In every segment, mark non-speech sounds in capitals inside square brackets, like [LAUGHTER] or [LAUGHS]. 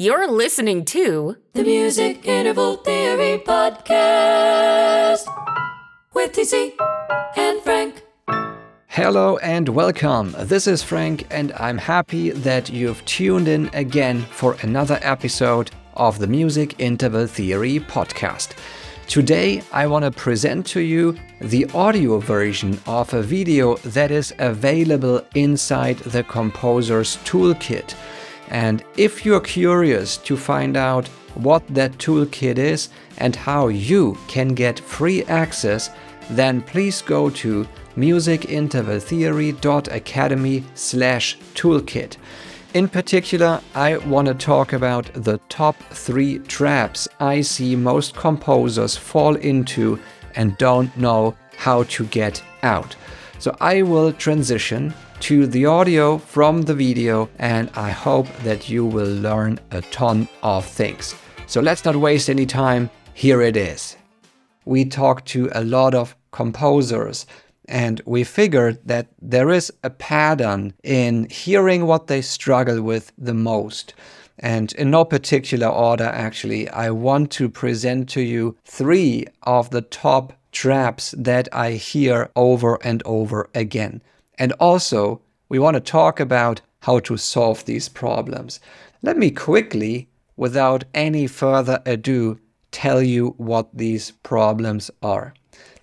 You're listening to The Music Interval Theory Podcast with TC and Frank. Hello and welcome. This is Frank, and I'm happy that you've tuned in again for another episode of the Music Interval Theory podcast. Today, I want to present to you the audio version of a video that is available inside the Composer's Toolkit. And if you're curious to find out what that toolkit is and how you can get free access, then please go to musicintervaltheory.academy slash toolkit. In particular, I want to talk about the top three traps I see most composers fall into and don't know how to get out. So I will transition to the audio from the video, and I hope that you will learn a ton of things. So let's not waste any time. Here it is. We talked to a lot of composers, and we figured that there is a pattern in hearing what they struggle with the most. And in no particular order, actually, I want to present to you three of the top traps that I hear over and over again. And also, we want to talk about how to solve these problems. Let me quickly, without any further ado, tell you what these problems are.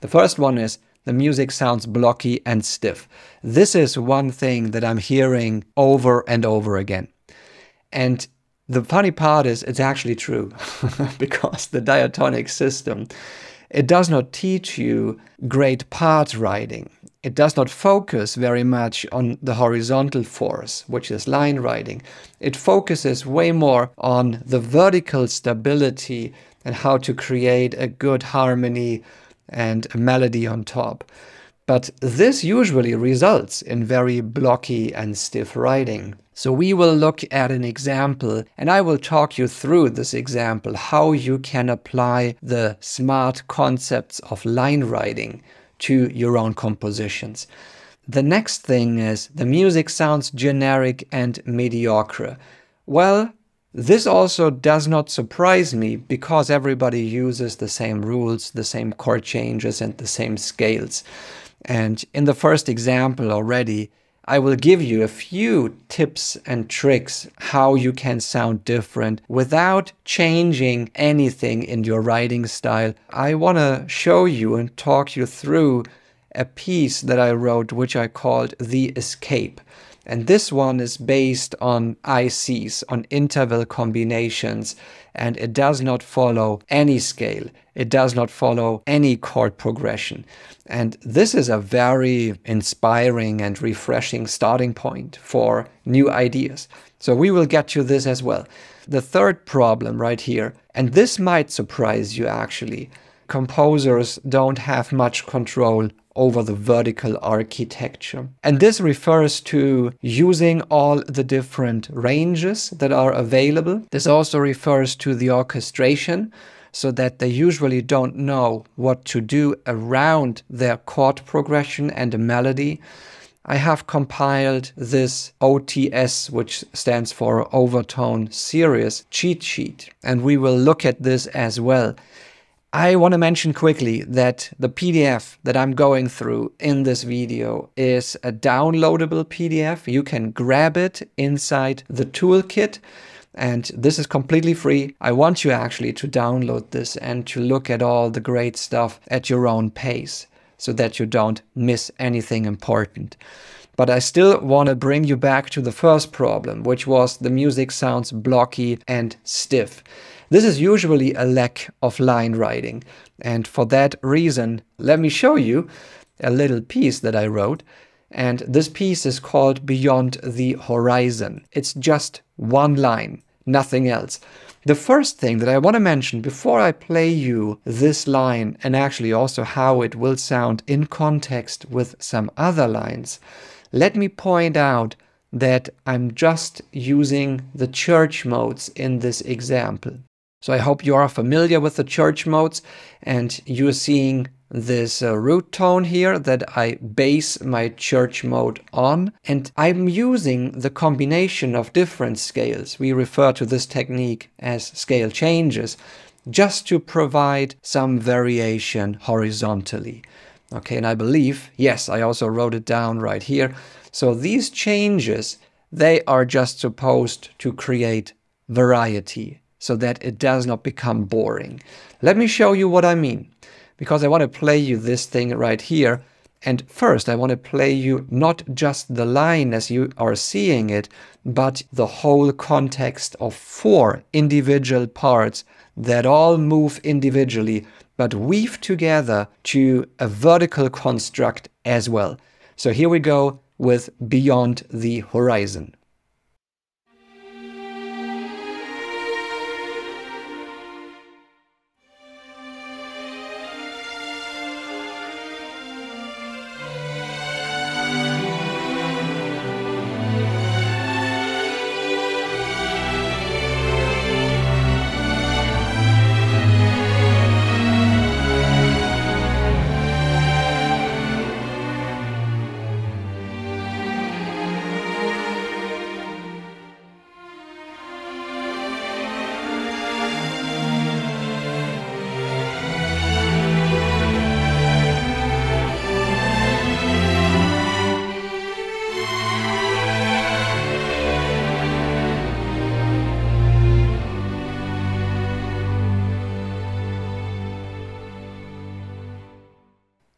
The first one is the music sounds blocky and stiff. This is one thing that I'm hearing over and over again. And the funny part is it's actually true [LAUGHS] because the diatonic system it does not teach you great part writing. It does not focus very much on the horizontal force, which is line writing. It focuses way more on the vertical stability and how to create a good harmony and a melody on top. But this usually results in very blocky and stiff writing. So we will look at an example and I will talk you through this example, how you can apply the smart concepts of line writing to your own compositions. The next thing is the music sounds generic and mediocre. Well, this also does not surprise me because everybody uses the same rules, the same chord changes, and the same scales. And in the first example already, I will give you a few tips and tricks how you can sound different without changing anything in your writing style. I want to show you and talk you through a piece that I wrote, which I called The Escape. And this one is based on ICs, on interval combinations, and it does not follow any scale. It does not follow any chord progression. And this is a very inspiring and refreshing starting point for new ideas. So we will get to this as well. The third problem right here, and this might surprise you actually, composers don't have much control over the vertical architecture. And this refers to using all the different ranges that are available. This also refers to the orchestration so that they usually don't know what to do around their chord progression and a melody. I have compiled this OTS, which stands for Overtone Series cheat sheet, and we will look at this as well. I want to mention quickly that the PDF that I'm going through in this video is a downloadable PDF. You can grab it inside the toolkit and this is completely free. I want you actually to download this and to look at all the great stuff at your own pace so that you don't miss anything important. But I still want to bring you back to the first problem, which was the music sounds blocky and stiff. This is usually a lack of line writing. And for that reason, let me show you a little piece that I wrote. And this piece is called Beyond the Horizon. It's just one line, nothing else. The first thing that I want to mention before I play you this line and actually also how it will sound in context with some other lines, let me point out that I'm just using the church modes in this example. So I hope you are familiar with the church modes and you're seeing this uh, root tone here that I base my church mode on. And I'm using the combination of different scales. We refer to this technique as scale changes just to provide some variation horizontally. Okay, and I believe, yes, I also wrote it down right here. So these changes, they are just supposed to create variety so that it does not become boring. Let me show you what I mean because I want to play you this thing right here. And first, I want to play you not just the line as you are seeing it, but the whole context of four individual parts that all move individually but weave together to a vertical construct as well. So here we go with Beyond the Horizon.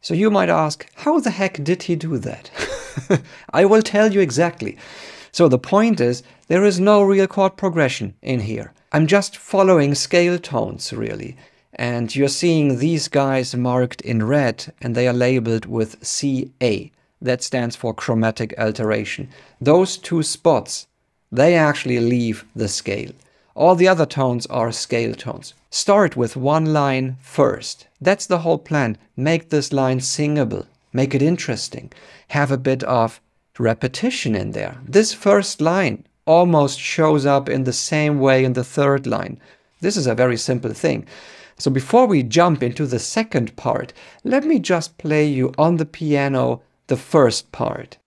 So you might ask, how the heck did he do that? [LAUGHS] I will tell you exactly. So the point is, there is no real chord progression in here. I'm just following scale tones, really. And you're seeing these guys marked in red, and they are labeled with CA. That stands for chromatic alteration. Those two spots, they actually leave the scale. All the other tones are scale tones. Start with one line first. That's the whole plan. Make this line singable. Make it interesting. Have a bit of repetition in there. This first line almost shows up in the same way in the third line. This is a very simple thing. So before we jump into the second part, let me just play you on the piano the first part.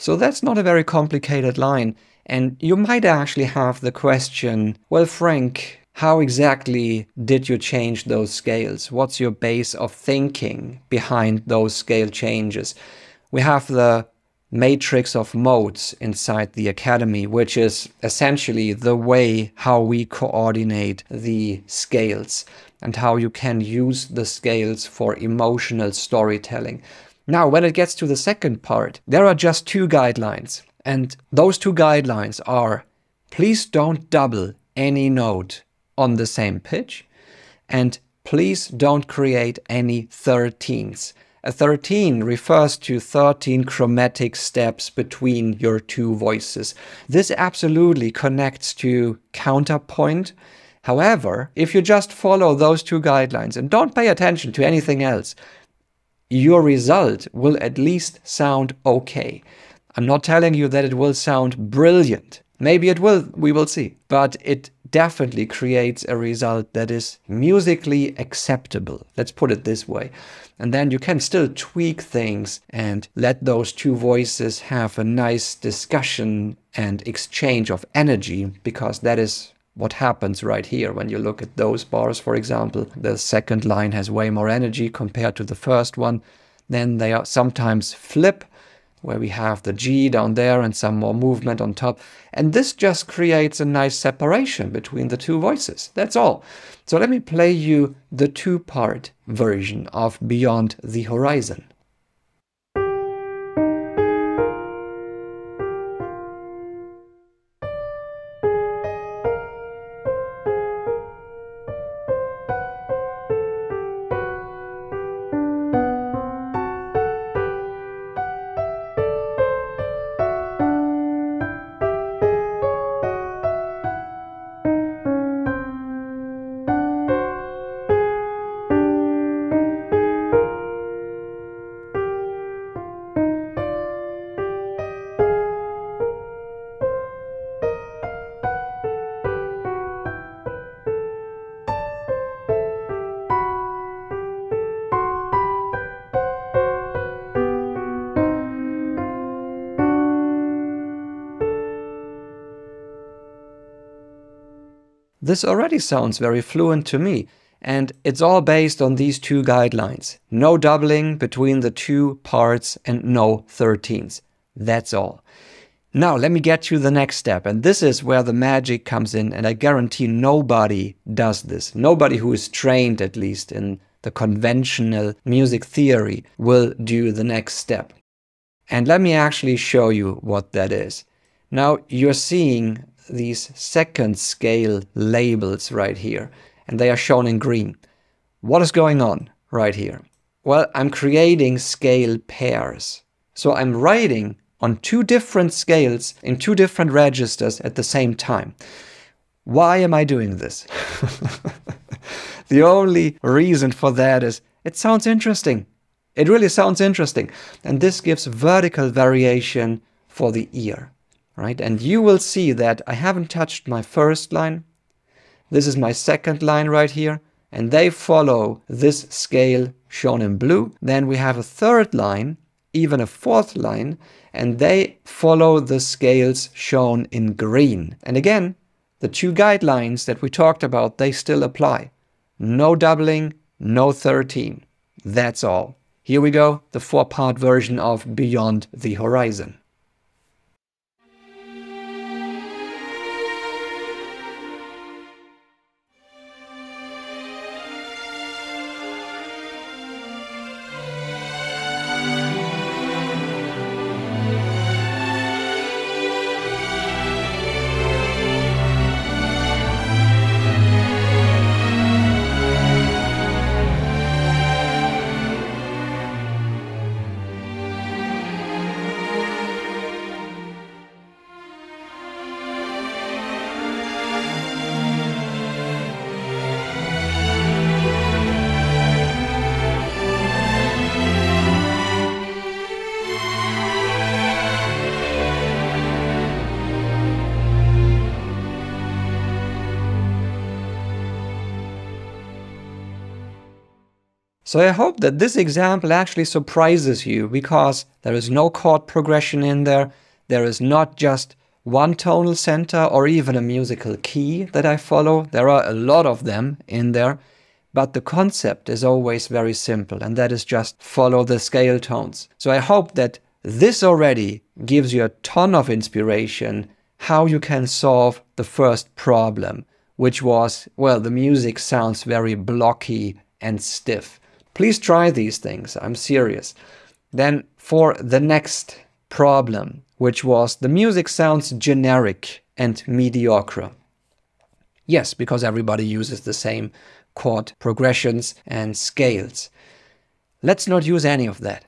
So that's not a very complicated line. And you might actually have the question, well, Frank, how exactly did you change those scales? What's your base of thinking behind those scale changes? We have the matrix of modes inside the academy, which is essentially the way how we coordinate the scales and how you can use the scales for emotional storytelling. Now, when it gets to the second part, there are just two guidelines. And those two guidelines are please don't double any note on the same pitch, and please don't create any 13s. A 13 refers to 13 chromatic steps between your two voices. This absolutely connects to counterpoint. However, if you just follow those two guidelines and don't pay attention to anything else, your result will at least sound okay. I'm not telling you that it will sound brilliant. Maybe it will, we will see. But it definitely creates a result that is musically acceptable. Let's put it this way. And then you can still tweak things and let those two voices have a nice discussion and exchange of energy because that is what happens right here when you look at those bars, for example. The second line has way more energy compared to the first one. Then they are sometimes flip. where we have the G down there and some more movement on top. And this just creates a nice separation between the two voices. That's all. So let me play you the two part version of Beyond the Horizon. This already sounds very fluent to me, and it's all based on these two guidelines. No doubling between the two parts and no 13s. That's all. Now, let me get you the next step, and this is where the magic comes in, and I guarantee nobody does this. Nobody who is trained, at least in the conventional music theory, will do the next step. And let me actually show you what that is. Now, you're seeing these second scale labels right here, and they are shown in green. What is going on right here? Well, I'm creating scale pairs. So I'm writing on two different scales in two different registers at the same time. Why am I doing this? [LAUGHS] the only reason for that is it sounds interesting. It really sounds interesting. And this gives vertical variation for the ear right? And you will see that I haven't touched my first line. This is my second line right here, and they follow this scale shown in blue. Then we have a third line, even a fourth line, and they follow the scales shown in green. And again, the two guidelines that we talked about, they still apply. No doubling, no 13. That's all. Here we go, the four part version of Beyond the Horizon. So I hope that this example actually surprises you because there is no chord progression in there. There is not just one tonal center or even a musical key that I follow. There are a lot of them in there. But the concept is always very simple, and that is just follow the scale tones. So I hope that this already gives you a ton of inspiration how you can solve the first problem, which was, well, the music sounds very blocky and stiff. Please try these things. I'm serious. Then for the next problem, which was the music sounds generic and mediocre. Yes, because everybody uses the same chord progressions and scales. Let's not use any of that.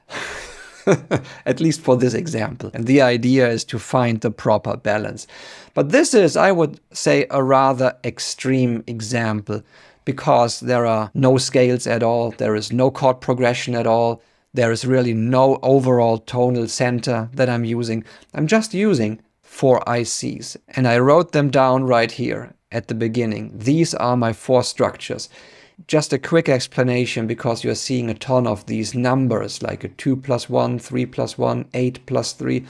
[LAUGHS] At least for this example. And the idea is to find the proper balance. But this is, I would say, a rather extreme example because there are no scales at all, there is no chord progression at all, there is really no overall tonal center that I'm using. I'm just using four ICs and I wrote them down right here at the beginning. These are my four structures. Just a quick explanation because you're seeing a ton of these numbers like a 2 plus 1, 3 plus 1, 8 plus 3.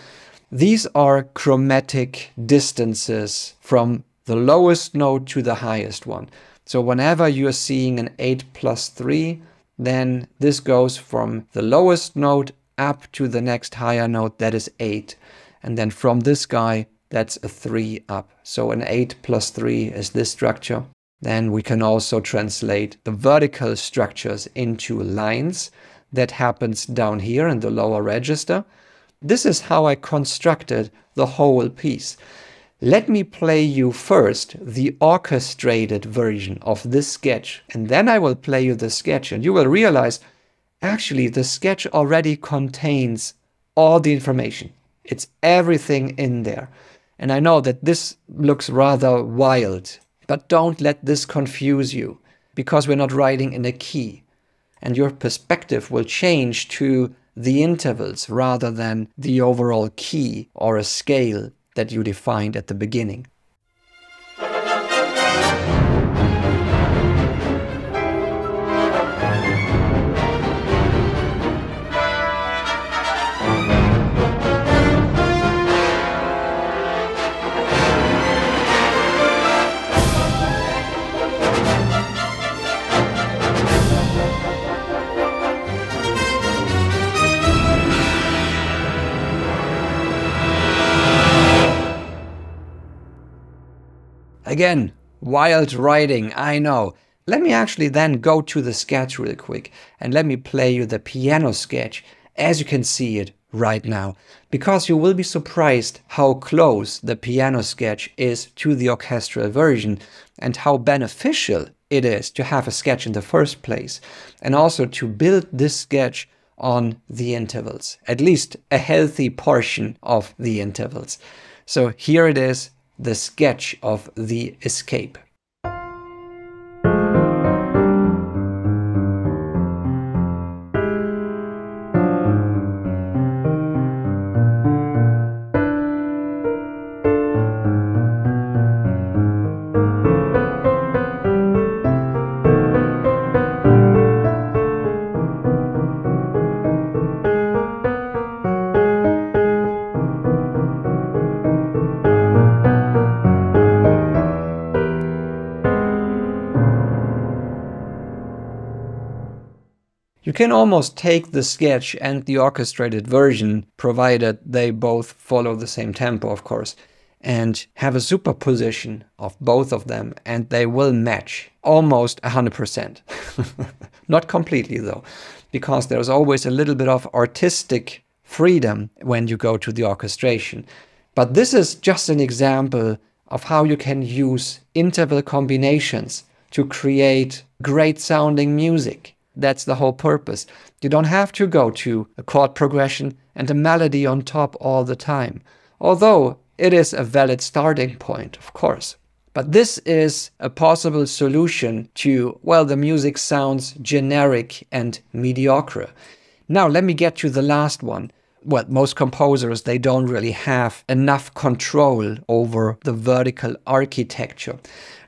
These are chromatic distances from the lowest note to the highest one. So whenever you are seeing an 8 plus 3, then this goes from the lowest note up to the next higher note, that is 8. And then from this guy, that's a 3 up. So an 8 plus 3 is this structure. Then we can also translate the vertical structures into lines. That happens down here in the lower register. This is how I constructed the whole piece. Let me play you first the orchestrated version of this sketch, and then I will play you the sketch, and you will realize actually the sketch already contains all the information. It's everything in there. And I know that this looks rather wild, but don't let this confuse you because we're not writing in a key. And your perspective will change to the intervals rather than the overall key or a scale that you defined at the beginning. Again, wild writing, I know. Let me actually then go to the sketch real quick and let me play you the piano sketch as you can see it right now. Because you will be surprised how close the piano sketch is to the orchestral version and how beneficial it is to have a sketch in the first place and also to build this sketch on the intervals, at least a healthy portion of the intervals. So here it is the sketch of the escape. Can almost take the sketch and the orchestrated version, provided they both follow the same tempo, of course, and have a superposition of both of them, and they will match almost 100%. [LAUGHS] Not completely, though, because there's always a little bit of artistic freedom when you go to the orchestration. But this is just an example of how you can use interval combinations to create great sounding music. That's the whole purpose. You don't have to go to a chord progression and a melody on top all the time, although it is a valid starting point, of course. But this is a possible solution to, well, the music sounds generic and mediocre. Now, let me get to the last one well, most composers, they don't really have enough control over the vertical architecture.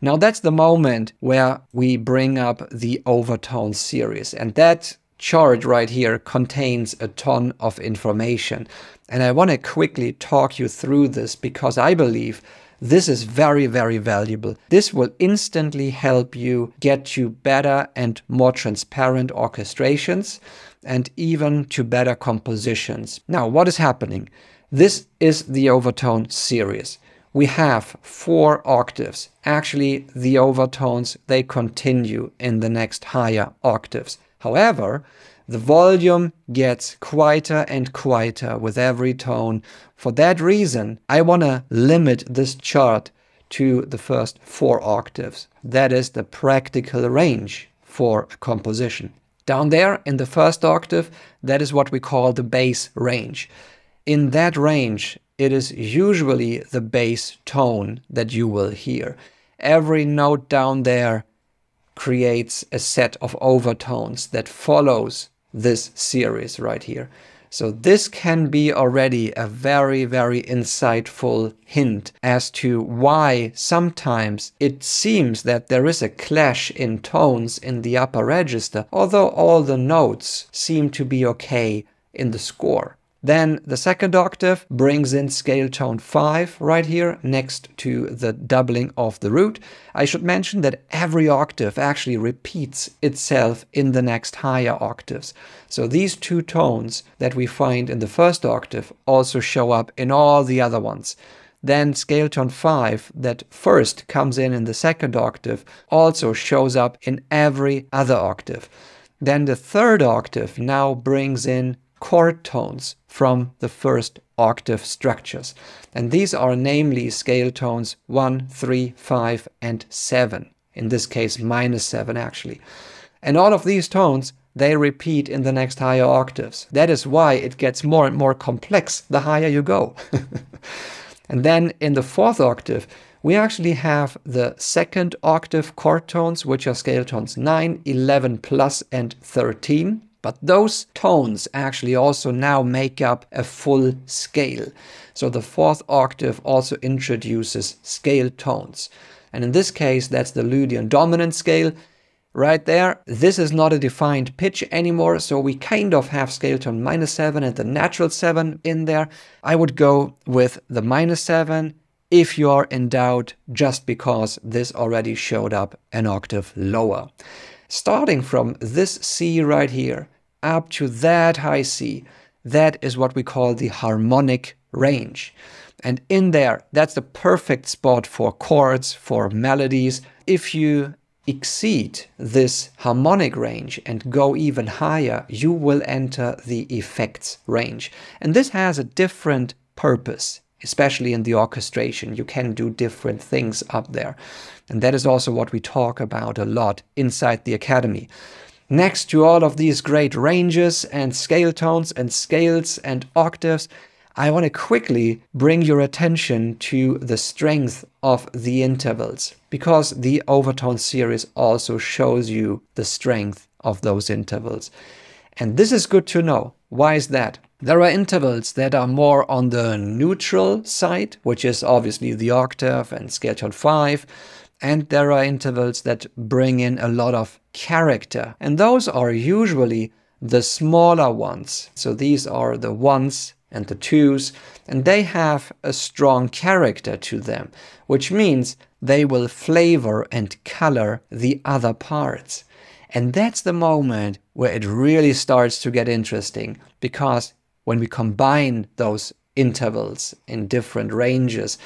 Now, that's the moment where we bring up the overtone series. And that chart right here contains a ton of information. And I want to quickly talk you through this because I believe this is very, very valuable. This will instantly help you get you better and more transparent orchestrations and even to better compositions. Now, what is happening? This is the overtone series. We have four octaves. Actually, the overtones, they continue in the next higher octaves. However, the volume gets quieter and quieter with every tone. For that reason, I want to limit this chart to the first four octaves. That is the practical range for a composition. Down there in the first octave, that is what we call the bass range. In that range, it is usually the bass tone that you will hear. Every note down there creates a set of overtones that follows this series right here. So this can be already a very, very insightful hint as to why sometimes it seems that there is a clash in tones in the upper register, although all the notes seem to be okay in the score. Then the second octave brings in scale tone 5 right here next to the doubling of the root. I should mention that every octave actually repeats itself in the next higher octaves. So these two tones that we find in the first octave also show up in all the other ones. Then scale tone 5 that first comes in in the second octave also shows up in every other octave. Then the third octave now brings in chord tones from the first octave structures. And these are namely scale tones 1, 3, 5, and 7. In this case, minus 7 actually. And all of these tones, they repeat in the next higher octaves. That is why it gets more and more complex the higher you go. [LAUGHS] and then in the fourth octave, we actually have the second octave chord tones, which are scale tones 9, 11 plus, and 13. But those tones actually also now make up a full scale. So the fourth octave also introduces scale tones. And in this case, that's the Lydian dominant scale. Right there, this is not a defined pitch anymore, so we kind of have scale tone minus 7 and the natural 7 in there. I would go with the minus 7 if you are in doubt, just because this already showed up an octave lower. Starting from this C right here, up to that high C, that is what we call the harmonic range. And in there, that's the perfect spot for chords, for melodies. If you exceed this harmonic range and go even higher, you will enter the effects range. And this has a different purpose, especially in the orchestration. You can do different things up there. And that is also what we talk about a lot inside the academy. Next to all of these great ranges and scale tones and scales and octaves, I want to quickly bring your attention to the strength of the intervals because the overtone series also shows you the strength of those intervals. And this is good to know. Why is that? There are intervals that are more on the neutral side, which is obviously the octave and scale tone 5, and there are intervals that bring in a lot of character. And those are usually the smaller ones. So these are the ones and the twos, and they have a strong character to them, which means they will flavor and color the other parts. And that's the moment where it really starts to get interesting because when we combine those intervals in different ranges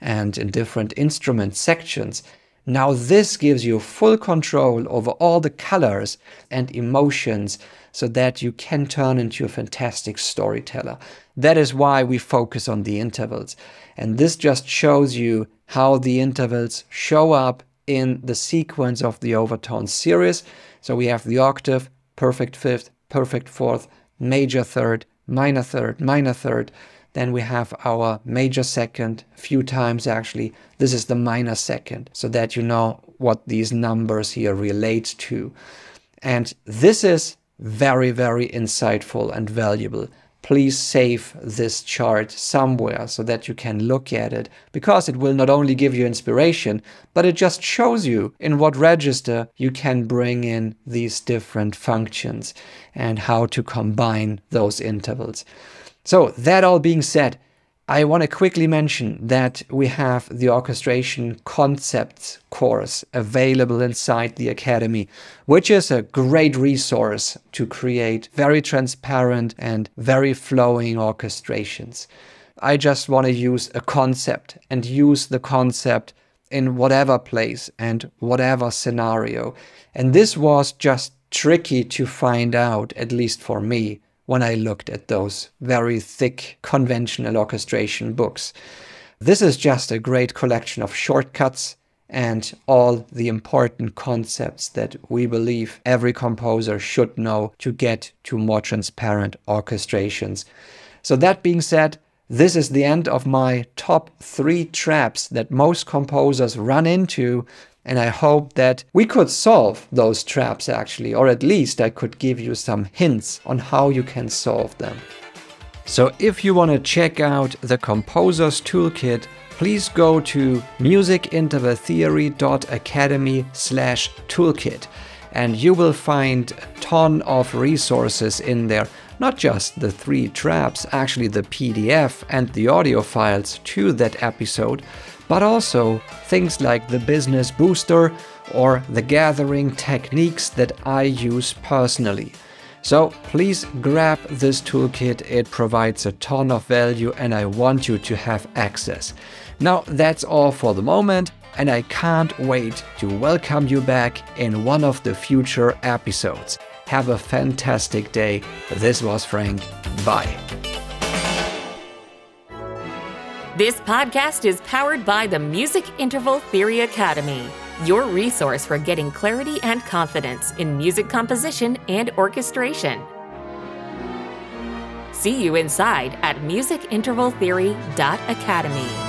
and in different instrument sections, now this gives you full control over all the colors and emotions so that you can turn into a fantastic storyteller. That is why we focus on the intervals. And this just shows you how the intervals show up in the sequence of the overtone series. So we have the octave, perfect fifth, perfect fourth, major third, minor third, minor third, then we have our major second, a few times actually. This is the minor second, so that you know what these numbers here relate to. And this is very, very insightful and valuable. Please save this chart somewhere so that you can look at it because it will not only give you inspiration, but it just shows you in what register you can bring in these different functions and how to combine those intervals. So, that all being said, I want to quickly mention that we have the orchestration concepts course available inside the Academy, which is a great resource to create very transparent and very flowing orchestrations. I just want to use a concept and use the concept in whatever place and whatever scenario. And this was just tricky to find out, at least for me when I looked at those very thick conventional orchestration books. This is just a great collection of shortcuts and all the important concepts that we believe every composer should know to get to more transparent orchestrations. So, that being said, this is the end of my top three traps that most composers run into and I hope that we could solve those traps actually, or at least I could give you some hints on how you can solve them. So if you want to check out the Composer's Toolkit, please go to musicintervaltheory.academy slash toolkit and you will find a ton of resources in there not just the three traps, actually the PDF and the audio files to that episode, but also things like the business booster or the gathering techniques that I use personally. So please grab this toolkit, it provides a ton of value and I want you to have access. Now that's all for the moment, and I can't wait to welcome you back in one of the future episodes. Have a fantastic day. This was Frank. Bye. This podcast is powered by the Music Interval Theory Academy, your resource for getting clarity and confidence in music composition and orchestration. See you inside at musicintervaltheory.academy.